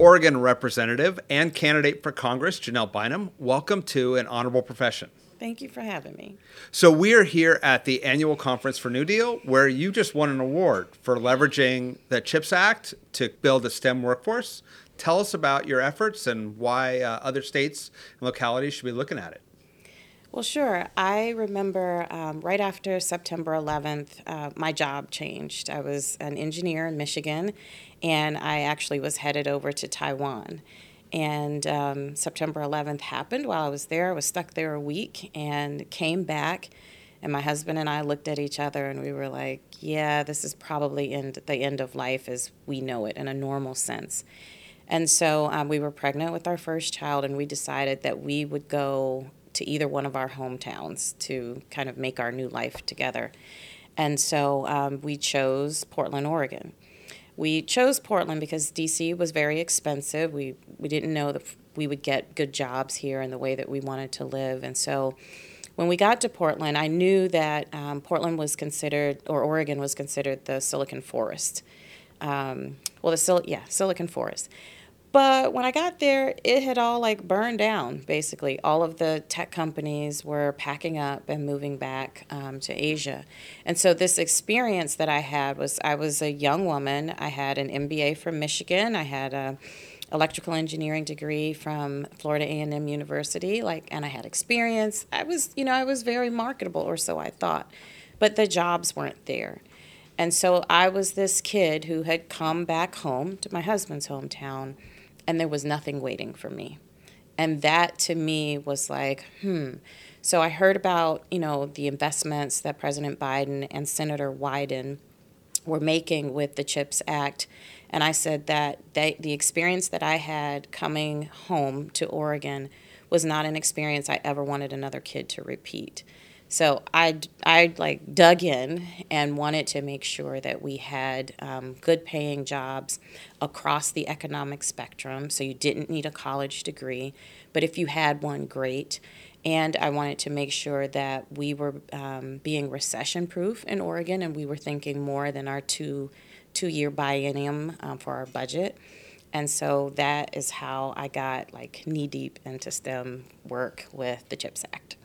Oregon representative and candidate for Congress, Janelle Bynum, welcome to an honorable profession. Thank you for having me. So, we are here at the annual conference for New Deal, where you just won an award for leveraging the CHIPS Act to build a STEM workforce. Tell us about your efforts and why uh, other states and localities should be looking at it. Well, sure. I remember um, right after September 11th, uh, my job changed. I was an engineer in Michigan, and I actually was headed over to Taiwan. And um, September 11th happened while I was there. I was stuck there a week and came back. And my husband and I looked at each other and we were like, yeah, this is probably end, the end of life as we know it in a normal sense. And so um, we were pregnant with our first child, and we decided that we would go to either one of our hometowns to kind of make our new life together. And so um, we chose Portland, Oregon. We chose Portland because DC was very expensive. We we didn't know that we would get good jobs here in the way that we wanted to live, and so when we got to Portland, I knew that um, Portland was considered, or Oregon was considered, the Silicon Forest. Um, well, the Sil- yeah, Silicon Forest. But when I got there, it had all like burned down, basically. All of the tech companies were packing up and moving back um, to Asia. And so this experience that I had was I was a young woman. I had an MBA from Michigan. I had a electrical engineering degree from Florida A&M University like and I had experience. I was, you know, I was very marketable or so I thought. But the jobs weren't there. And so I was this kid who had come back home to my husband's hometown and there was nothing waiting for me. And that to me was like, hmm. So I heard about, you know, the investments that President Biden and Senator Wyden were making with the CHIPS Act. And I said that they, the experience that I had coming home to Oregon was not an experience I ever wanted another kid to repeat. So I, I like dug in and wanted to make sure that we had um, good paying jobs across the economic spectrum. So you didn't need a college degree, but if you had one, great. And I wanted to make sure that we were um, being recession proof in Oregon and we were thinking more than our two two year biennium um, for our budget. And so that is how I got like knee deep into STEM work with the CHIPS Act.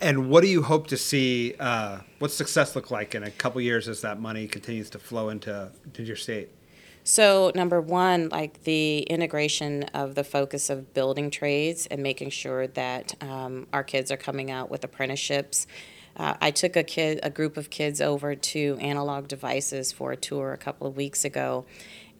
And what do you hope to see? Uh, what's success look like in a couple years as that money continues to flow into, into your state? So, number one, like the integration of the focus of building trades and making sure that um, our kids are coming out with apprenticeships. Uh, I took a kid, a group of kids over to Analog Devices for a tour a couple of weeks ago,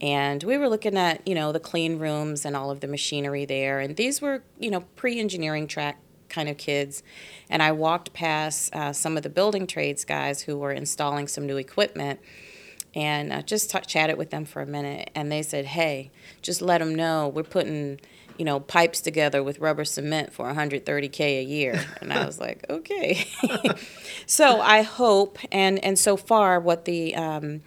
and we were looking at you know the clean rooms and all of the machinery there, and these were you know pre-engineering track kind of kids. And I walked past uh, some of the building trades guys who were installing some new equipment and uh, just t- chatted with them for a minute. And they said, hey, just let them know we're putting you know, pipes together with rubber cement for 130k a year. And I was like, okay. so I hope, and and so far, what the um,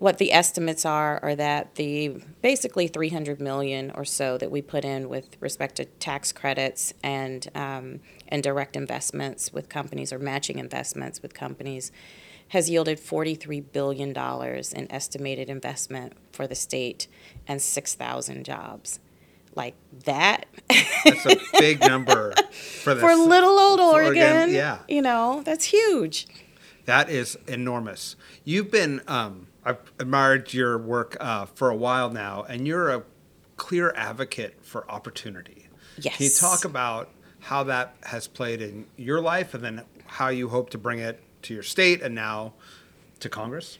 what the estimates are are that the basically 300 million or so that we put in with respect to tax credits and um, and direct investments with companies or matching investments with companies has yielded 43 billion dollars in estimated investment for the state and 6,000 jobs. Like that. that's a big number for this, for little old Oregon. Oregon. Yeah, you know that's huge. That is enormous. You've been um, I've admired your work uh, for a while now, and you're a clear advocate for opportunity. Yes. Can you talk about how that has played in your life, and then how you hope to bring it to your state and now to Congress.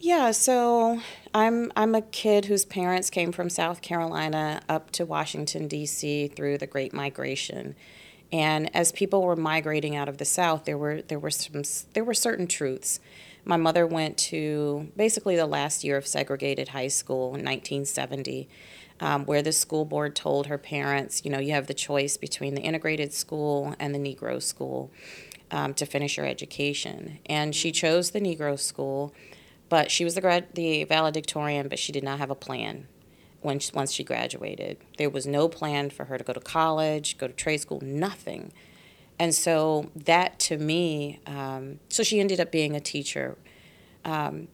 Yeah, so I'm I'm a kid whose parents came from South Carolina up to Washington D.C. through the Great Migration. And as people were migrating out of the South, there were there were some there were certain truths. My mother went to basically the last year of segregated high school in 1970, um, where the school board told her parents, you know, you have the choice between the integrated school and the Negro school um, to finish your education. And she chose the Negro school, but she was the grad the valedictorian, but she did not have a plan when she, once she graduated. There was no plan for her to go to college, go to trade school, nothing. And so that to me, um, so she ended up being a teacher. Um,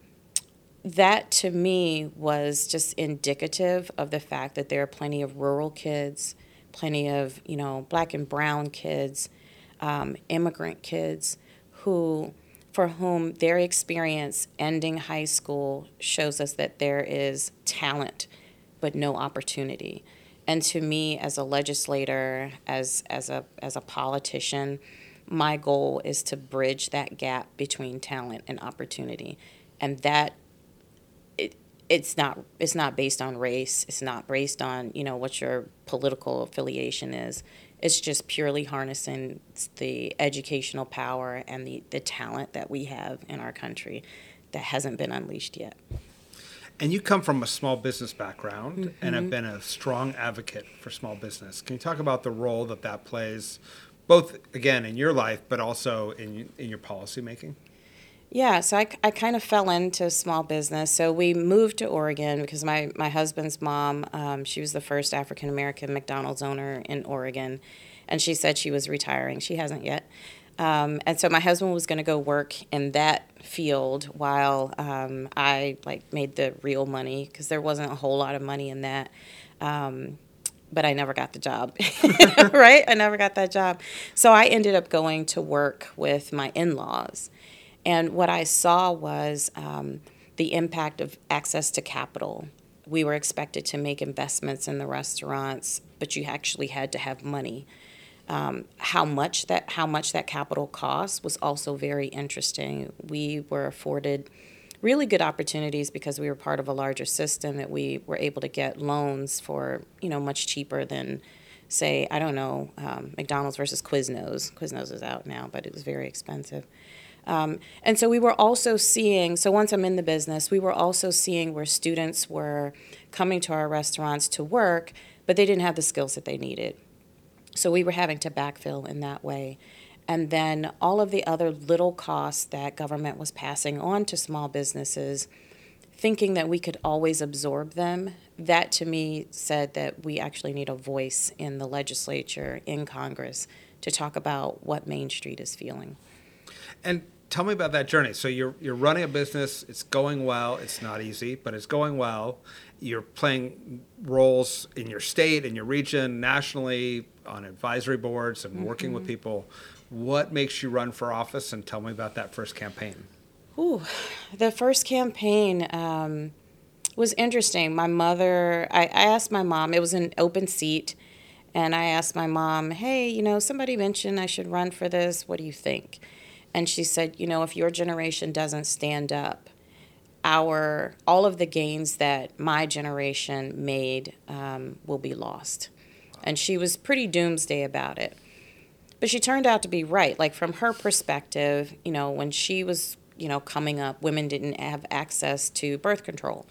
that to me was just indicative of the fact that there are plenty of rural kids, plenty of you know black and brown kids, um, immigrant kids who for whom their experience ending high school shows us that there is talent but no opportunity. And to me, as a legislator, as, as, a, as a politician, my goal is to bridge that gap between talent and opportunity. And that it, it's not it's not based on race. It's not based on you know what your political affiliation is. It's just purely harnessing the educational power and the, the talent that we have in our country that hasn't been unleashed yet. And you come from a small business background mm-hmm. and have been a strong advocate for small business. Can you talk about the role that that plays, both again in your life, but also in in your policy making? Yeah, so I, I kind of fell into small business. So we moved to Oregon because my, my husband's mom, um, she was the first African American McDonald's owner in Oregon, and she said she was retiring. She hasn't yet. Um, and so my husband was going to go work in that field while um, I like made the real money because there wasn't a whole lot of money in that. Um, but I never got the job, right? I never got that job. So I ended up going to work with my in laws. And what I saw was um, the impact of access to capital. We were expected to make investments in the restaurants, but you actually had to have money. Um, how much that how much that capital cost was also very interesting. We were afforded really good opportunities because we were part of a larger system that we were able to get loans for you know much cheaper than say I don't know um, McDonald's versus Quiznos. Quiznos is out now, but it was very expensive. Um, and so we were also seeing, so once I'm in the business, we were also seeing where students were coming to our restaurants to work, but they didn't have the skills that they needed. So we were having to backfill in that way. And then all of the other little costs that government was passing on to small businesses, thinking that we could always absorb them, that to me said that we actually need a voice in the legislature, in Congress, to talk about what Main Street is feeling. And tell me about that journey. So you're you're running a business. It's going well. It's not easy, but it's going well. You're playing roles in your state, in your region, nationally, on advisory boards, and mm-hmm. working with mm-hmm. people. What makes you run for office? And tell me about that first campaign. Ooh, the first campaign um, was interesting. My mother, I, I asked my mom. It was an open seat. And I asked my mom, hey, you know, somebody mentioned I should run for this. What do you think? And she said, you know, if your generation doesn't stand up, our all of the gains that my generation made um, will be lost. And she was pretty doomsday about it. But she turned out to be right. Like from her perspective, you know, when she was, you know, coming up, women didn't have access to birth control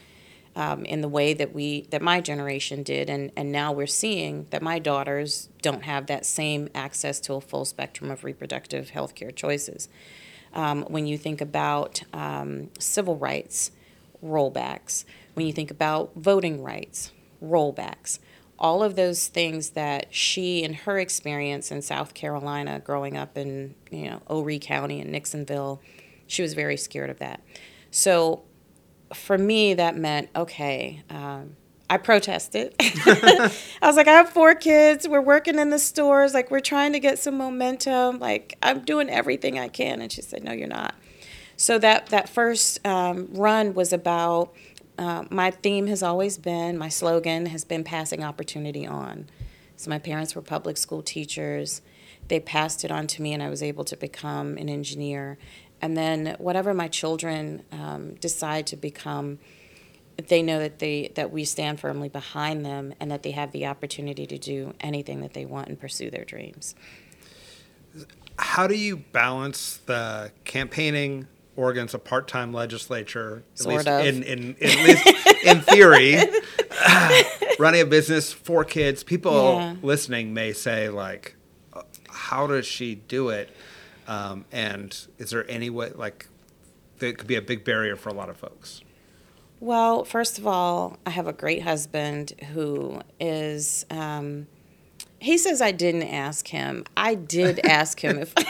um, in the way that we that my generation did, and and now we're seeing that my daughters don't have that same access to a full spectrum of reproductive health care choices. Um, when you think about um, civil rights rollbacks, when you think about voting rights rollbacks, all of those things that she, and her experience in South Carolina, growing up in you know Horry County and Nixonville, she was very scared of that. So for me, that meant okay. Um, I protested. I was like, I have four kids. We're working in the stores. Like, we're trying to get some momentum. Like, I'm doing everything I can. And she said, No, you're not. So that that first um, run was about. Uh, my theme has always been my slogan has been passing opportunity on. So my parents were public school teachers. They passed it on to me, and I was able to become an engineer. And then whatever my children um, decide to become, they know that they that we stand firmly behind them, and that they have the opportunity to do anything that they want and pursue their dreams. How do you balance the campaigning? Oregon's a part-time legislature, at Sort least of. in, in, at least in theory. running a business, four kids. People Yeah. listening may say, like, how does she do it? Um, and is there any way, like, that could be a big barrier for a lot of folks? Well, first of all, I have a great husband who is. Um, he says I didn't ask him. I did ask him if, if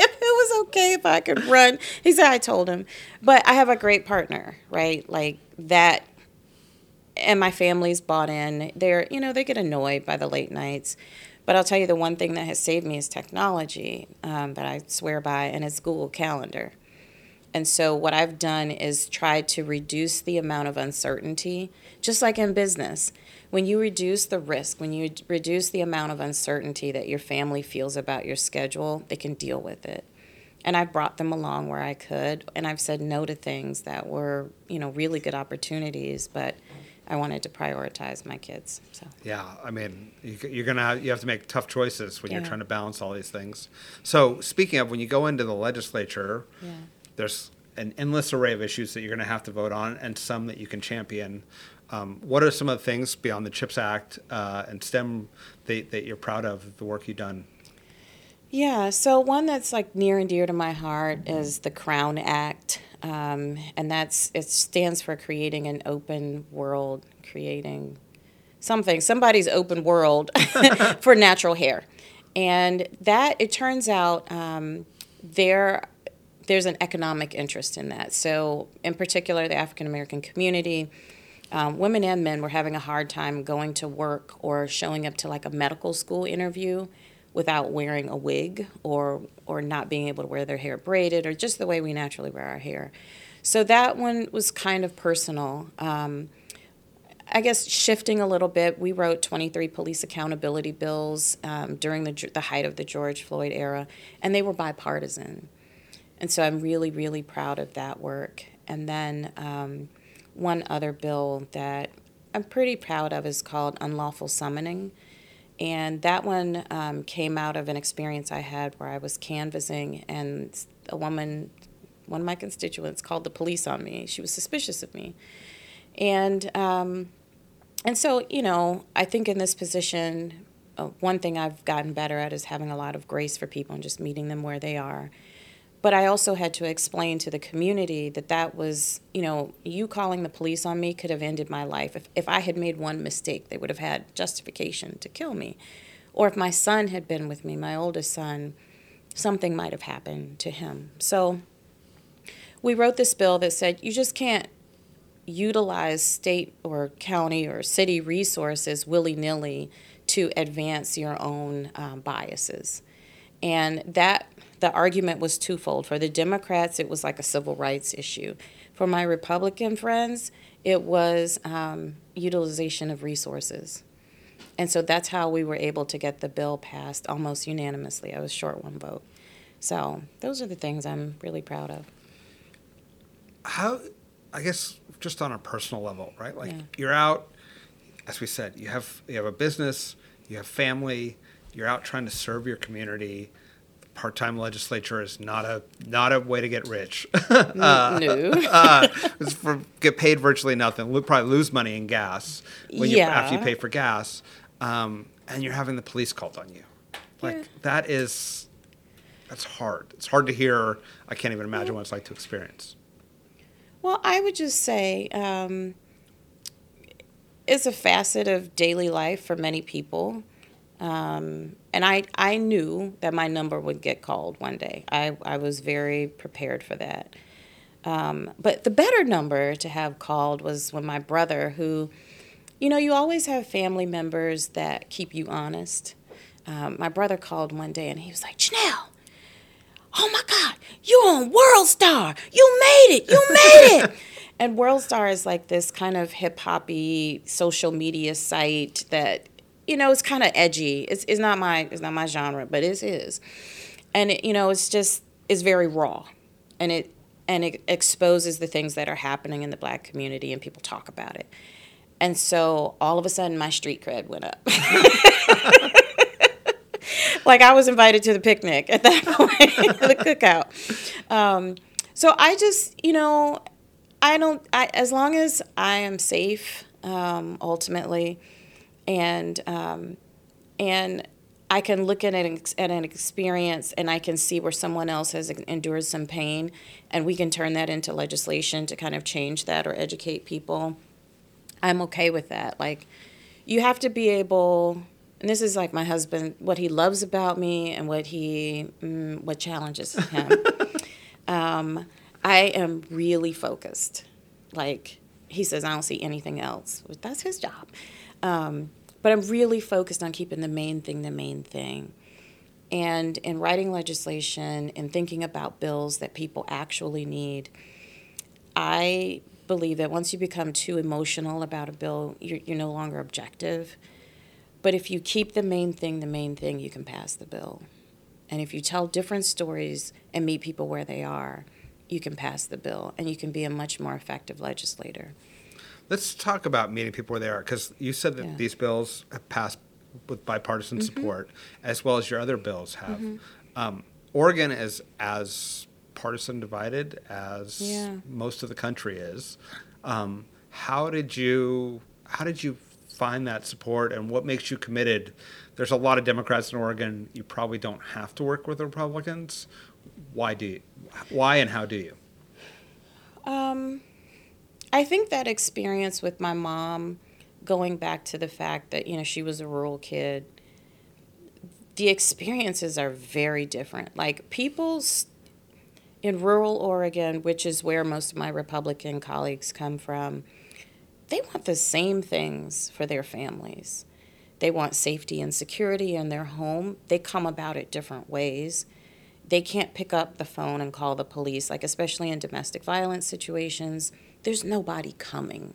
it was okay if I could run. He said I told him, but I have a great partner, right? Like that, and my family's bought in. They're you know they get annoyed by the late nights, but I'll tell you the one thing that has saved me is technology um, that I swear by, and it's Google Calendar. And so, what I've done is tried to reduce the amount of uncertainty, just like in business. When you reduce the risk, when you reduce the amount of uncertainty that your family feels about your schedule, they can deal with it. And I brought them along where I could, and I've said no to things that were, you know, really good opportunities, but I wanted to prioritize my kids. So, Yeah, I mean, you, you're gonna have, you have to make tough choices when you're trying to balance all these things. So, speaking of, when you go into the legislature, yeah. there's an endless array of issues that you're going to have to vote on, and some that you can champion. Um, what are some of the things beyond the CHIPS Act uh, and STEM that, that you're proud of the work you've done? Yeah, so one that's like near and dear to my heart is the Crown Act, um, and that's it stands for creating an open world, creating something, somebody's open world for natural hair, and that it turns out um, there there's an economic interest in that. So, in particular, the African American community. Um, women and men were having a hard time going to work or showing up to like a medical school interview without wearing a wig or or not being able to wear their hair braided or just the way we naturally wear our hair. So that one was kind of personal. Um, I guess shifting a little bit, we wrote 23 police accountability bills um, during the, the height of the George Floyd era, and they were bipartisan. And so I'm really, really proud of that work. And then um, one other bill that I'm pretty proud of is called Unlawful Summoning. And that one um, came out of an experience I had where I was canvassing, and a woman, one of my constituents, called the police on me. She was suspicious of me. And, um, and so, you know, I think in this position, uh, one thing I've gotten better at is having a lot of grace for people and just meeting them where they are. But I also had to explain to the community that that was, you know, you calling the police on me could have ended my life. If, if I had made one mistake, they would have had justification to kill me. Or if my son had been with me, my oldest son, something might have happened to him. So we wrote this bill that said you just can't utilize state or county or city resources willy nilly to advance your own um, biases. And that the argument was twofold. For the Democrats, it was like a civil rights issue. For my Republican friends, it was um, utilization of resources. And so that's how we were able to get the bill passed almost unanimously. I was short one vote. So those are the things I'm really proud of. How, I guess, just on a personal level, right? Like Yeah. you're out, as we said, you have you have a business, you have family, you're out trying to serve your community. Part-time legislature is not a not a way to get rich. no. uh, for get paid virtually nothing. Lo- probably lose money in gas when you after you pay for gas, um, and you're having the police called on you. Like Yeah. that is that's hard. It's hard to hear. I can't even imagine what it's like to experience. Well, I would just say um, it's a facet of daily life for many people. Um, and I, I knew that my number would get called one day. I, I was very prepared for that. Um, but the better number to have called was when my brother, who, you know, you always have family members that keep you honest. Um, my brother called one day and he was like, Janelle, oh my God, you're on World Star. You made it. You made it. and World Star is like this kind of hip hoppy social media site that you know, it's kind of edgy. It's, it's not my it's not my genre, but it's his. And it, you know, it's just it's very raw, and it and it exposes the things that are happening in the black community, and people talk about it. And so all of a sudden, my street cred went up. like I was invited to the picnic at that point, the cookout. Um, so I just, you know, I don't. I, as long as I am safe, um, ultimately, and um, and I can look at an, at an experience and I can see where someone else has endured some pain, and we can turn that into legislation to kind of change that or educate people. I'm okay with that. Like, you have to be able, and this is like my husband, what he loves about me and what he, mm, what challenges him. um, I am really focused. Like, he says, I don't see anything else. That's his job. Um, but I'm really focused on keeping the main thing the main thing. And in writing legislation and thinking about bills that people actually need, I believe that once you become too emotional about a bill, you're, you're no longer objective. But if you keep the main thing the main thing, you can pass the bill. And if you tell different stories and meet people where they are, you can pass the bill and you can be a much more effective legislator. Let's talk about meeting people where they are, because you said that yeah. these bills have passed with bipartisan mm-hmm. support, as well as your other bills have. Mm-hmm. Um, Oregon is as partisan divided as yeah. most of the country is. Um, how did you how did you find that support, and what makes you committed? There's a lot of Democrats in Oregon. You probably don't have to work with Republicans. Why do you? Why and how do you? Um, I think that experience with my mom, going back to the fact that, you know, she was a rural kid, the experiences are very different. Like, people's in rural Oregon, which is where most of my Republican colleagues come from, they want the same things for their families. They want safety and security in their home. They come about it different ways. They can't pick up the phone and call the police, like, especially in domestic violence situations there's nobody coming,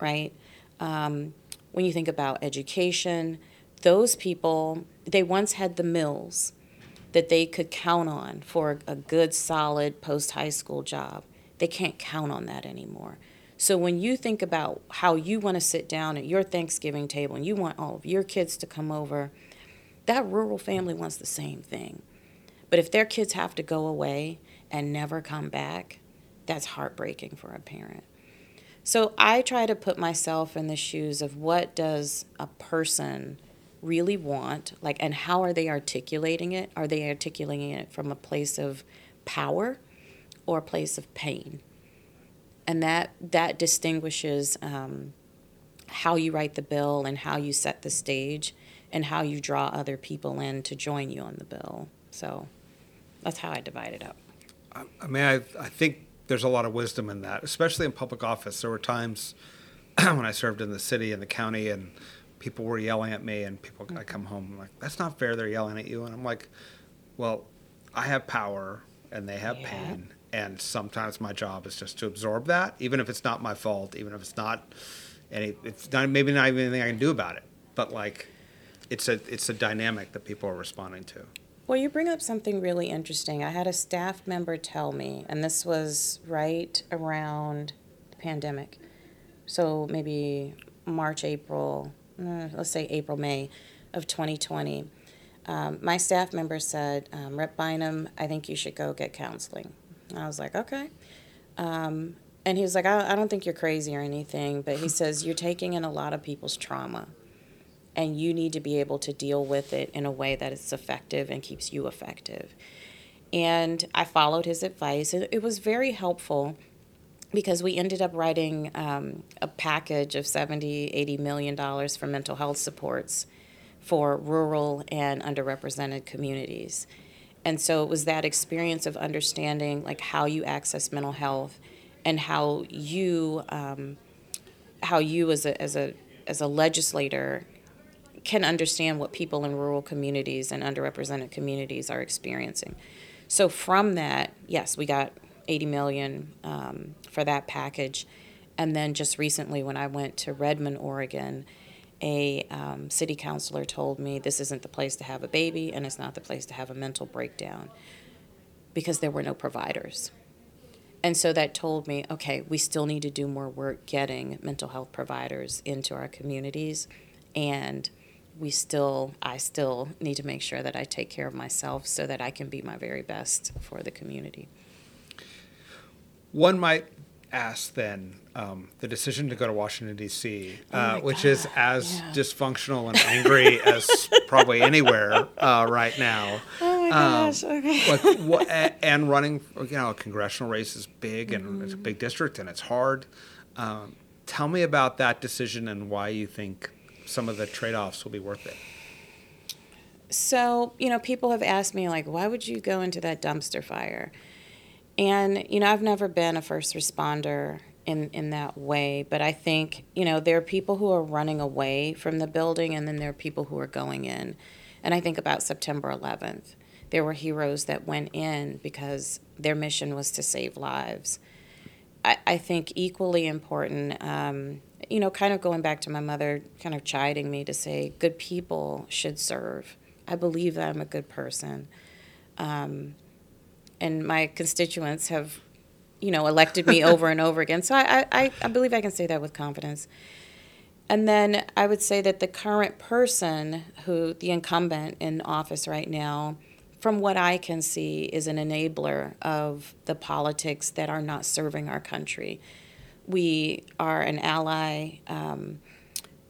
right? Um, when you think about education, those people, they once had the mills that they could count on for a good, solid post high school job. They can't count on that anymore. So when you think about how you want to sit down at your Thanksgiving table and you want all of your kids to come over, that rural family wants the same thing. But if their kids have to go away and never come back, that's heartbreaking for a parent. So I try to put myself in the shoes of what does a person really want, like, and how are they articulating it? Are they articulating it from a place of power or a place of pain? And that that distinguishes um, how you write the bill and how you set the stage and how you draw other people in to join you on the bill. So that's how I divide it up. I mean, I, I think there's a lot of wisdom in that, especially in public office. There were times when I served in the city and the county, and people were yelling at me, and people I mm-hmm. come home I'm like, "That's not fair." They're yelling at you, and I'm like, "Well, I have power, and they have yeah. pain, and sometimes my job is just to absorb that, even if it's not my fault, even if it's not any, it's not maybe not even anything I can do about it, but like." It's a it's a dynamic that people are responding to. Well, you bring up something really interesting. I had a staff member tell me, and this was right around the pandemic. So maybe March, April, uh, let's say April, May of 2020. Um, my staff member said, um, Rep Bynum, I think you should go get counseling. I was like, okay. Um, and he was like, I, I don't think you're crazy or anything, but he says, you're taking in a lot of people's trauma and you need to be able to deal with it in a way that is effective and keeps you effective. And I followed his advice, and it was very helpful because we ended up writing um, a package of 70, 80 million dollars for mental health supports for rural and underrepresented communities. And so it was that experience of understanding like how you access mental health and how you um, how you as a as a as a legislator can understand what people in rural communities and underrepresented communities are experiencing. So from that, yes, we got 80 million um, for that package, and then just recently when I went to Redmond, Oregon, a um, city councilor told me this isn't the place to have a baby and it's not the place to have a mental breakdown because there were no providers. And so that told me, okay, we still need to do more work getting mental health providers into our communities. And we still, I still need to make sure that I take care of myself so that I can be my very best for the community. One might ask then um, the decision to go to Washington D.C., Oh uh, which God, is as yeah. dysfunctional and angry as probably anywhere uh, right now. Oh my gosh, okay. Like what, and running, you know, a congressional race is big and it's a Mm-hmm. big district and it's hard. Um, tell me about that decision and why you think some of the trade-offs will be worth it. So, you know, people have asked me, like, why would you go into that dumpster fire? And, you know, I've never been a first responder in, in that way, but I think, you know, there are people who are running away from the building and then there are people who are going in. And I think about September 11th. There were heroes that went in because their mission was to save lives. I, I think equally important, um, you know, kind of going back to my mother kind of chiding me to say, good people should serve. I believe that I'm a good person. Um, and my constituents have, you know, elected me over and over again. So I, I, I believe I can say that with confidence. And then I would say that the current person who, the incumbent in office right now, from what I can see, is an enabler of the politics that are not serving our country. We are an ally um,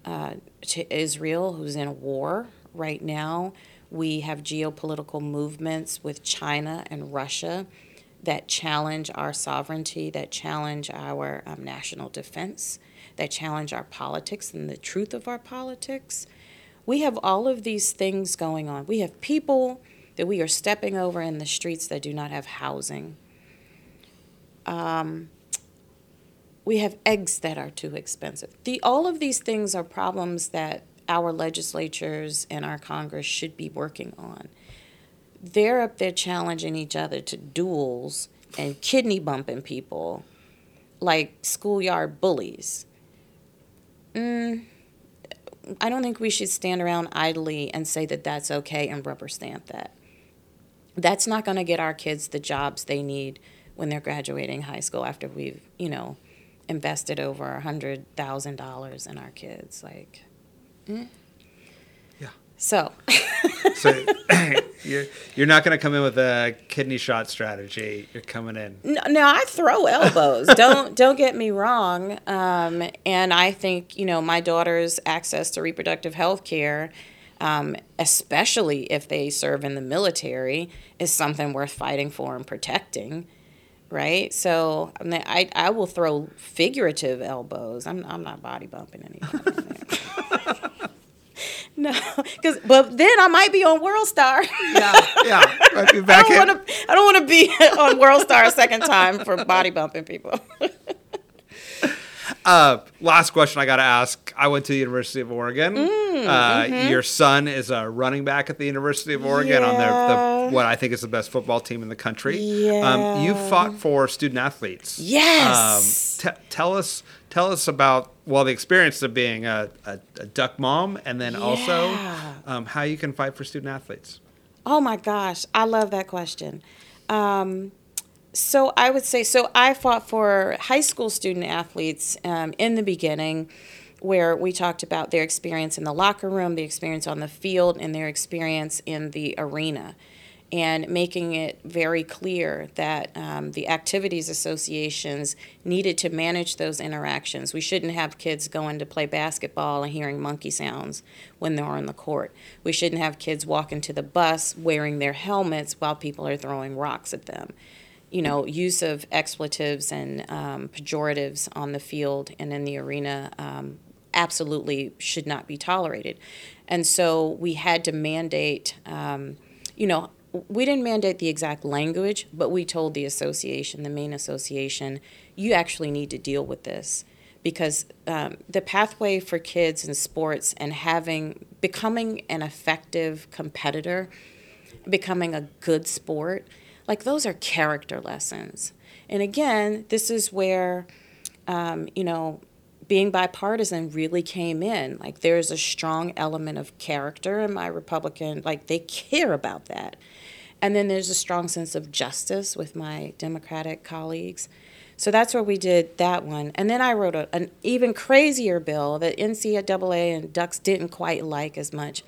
uh, to Israel, who's in a war right now. We have geopolitical movements with China and Russia that challenge our sovereignty, that challenge our um, national defense, that challenge our politics and the truth of our politics. We have all of these things going on. We have people that we are stepping over in the streets that do not have housing. Um, we have eggs that are too expensive. The, all of these things are problems that our legislatures and our Congress should be working on. They're up there challenging each other to duels and kidney bumping people like schoolyard bullies. Mm, I don't think we should stand around idly and say that that's okay and rubber stamp that. That's not going to get our kids the jobs they need when they're graduating high school after we've, you know, invested over a hundred thousand dollars in our kids. Like, mm. Yeah. So, So you're, you're not going to come in with a kidney shot strategy. You're coming in. no, no, I throw elbows. don't don't get me wrong. Um, and I think you know my daughter's access to reproductive health care, um, especially if they serve in the military, is something worth fighting for and protecting. Right, so I, mean, I I will throw figurative elbows. I'm I'm not body bumping anyone. no, because but then I might be on World Star. Yeah, yeah. Back I don't want to. I don't want to be on World Star a second time for body bumping people. Uh, last question I got to ask. I went to the University of Oregon. Mm, uh, mm-hmm. Your son is a running back at the University of Oregon on their, the, what I think is the best football team in the country. Um, you fought for student athletes. Yes. Um, t- tell us tell us about well the experience of being a, a, a duck mom and then also um, how you can fight for student athletes. Oh my gosh, I love that question. So I would say, so I fought for high school student athletes um, in the beginning, where we talked about their experience in the locker room, the experience on the field, and their experience in the arena. And making it very clear that um, the activities associations needed to manage those interactions. We shouldn't have kids going to play basketball and hearing monkey sounds when they're on the court. We shouldn't have kids walking to the bus wearing their helmets while people are throwing rocks at them you know, use of expletives and um, pejoratives on the field and in the arena um, absolutely should not be tolerated. And so we had to mandate, um, you know, we didn't mandate the exact language, but we told the association, the main association, you actually need to deal with this because um, the pathway for kids in sports and having becoming an effective competitor, becoming a good sport, like those are character lessons. And again, this is where, um, you know, being bipartisan really came in. Like there's a strong element of character in my Republican, like they care about that. And then there's a strong sense of justice with my Democratic colleagues. So that's where we did that one. And then I wrote a, an even crazier bill that NCAA and Ducks didn't quite like as much.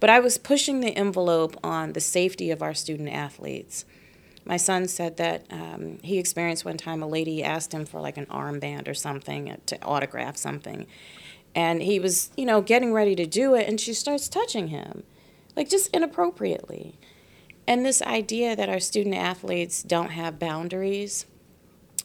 But I was pushing the envelope on the safety of our student athletes. My son said that um, he experienced one time a lady asked him for like an armband or something to autograph something. And he was, you know, getting ready to do it, and she starts touching him, like just inappropriately. And this idea that our student athletes don't have boundaries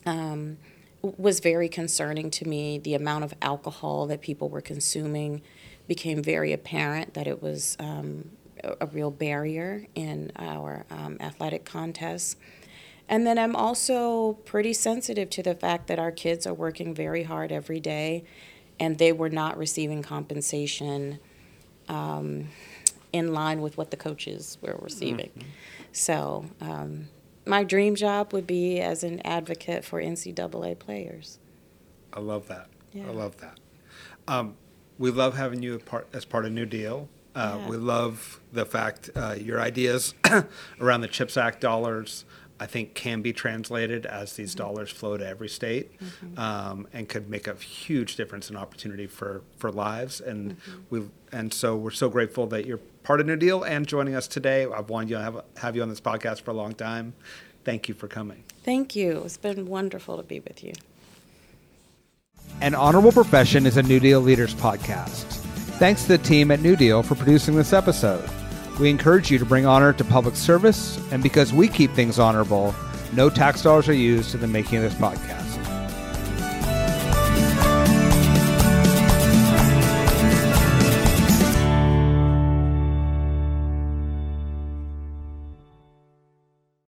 um, was very concerning to me. The amount of alcohol that people were consuming became very apparent that it was um, a, real barrier in our um, athletic contests. And then I'm also pretty sensitive to the fact that our kids are working very hard every day and they were not receiving compensation um, in line with what the coaches were receiving. Mm-hmm. So, um, my dream job would be as an advocate for NCAA players. I love that. Yeah. I love that. Um, we love having you part, as part of New Deal. Uh, yeah. We love the fact uh, your ideas around the CHIPS Act dollars, I think, can be translated as these mm-hmm. dollars flow to every state mm-hmm. um, and could make a huge difference and opportunity for, for lives. And mm-hmm. we and so we're so grateful that you're part of New Deal and joining us today. I've wanted to have, have you on this podcast for a long time. Thank you for coming. Thank you. It's been wonderful to be with you. An Honorable Profession is a New Deal Leaders podcast. Thanks to the team at New Deal for producing this episode. We encourage you to bring honor to public service, and because we keep things honorable, no tax dollars are used in the making of this podcast.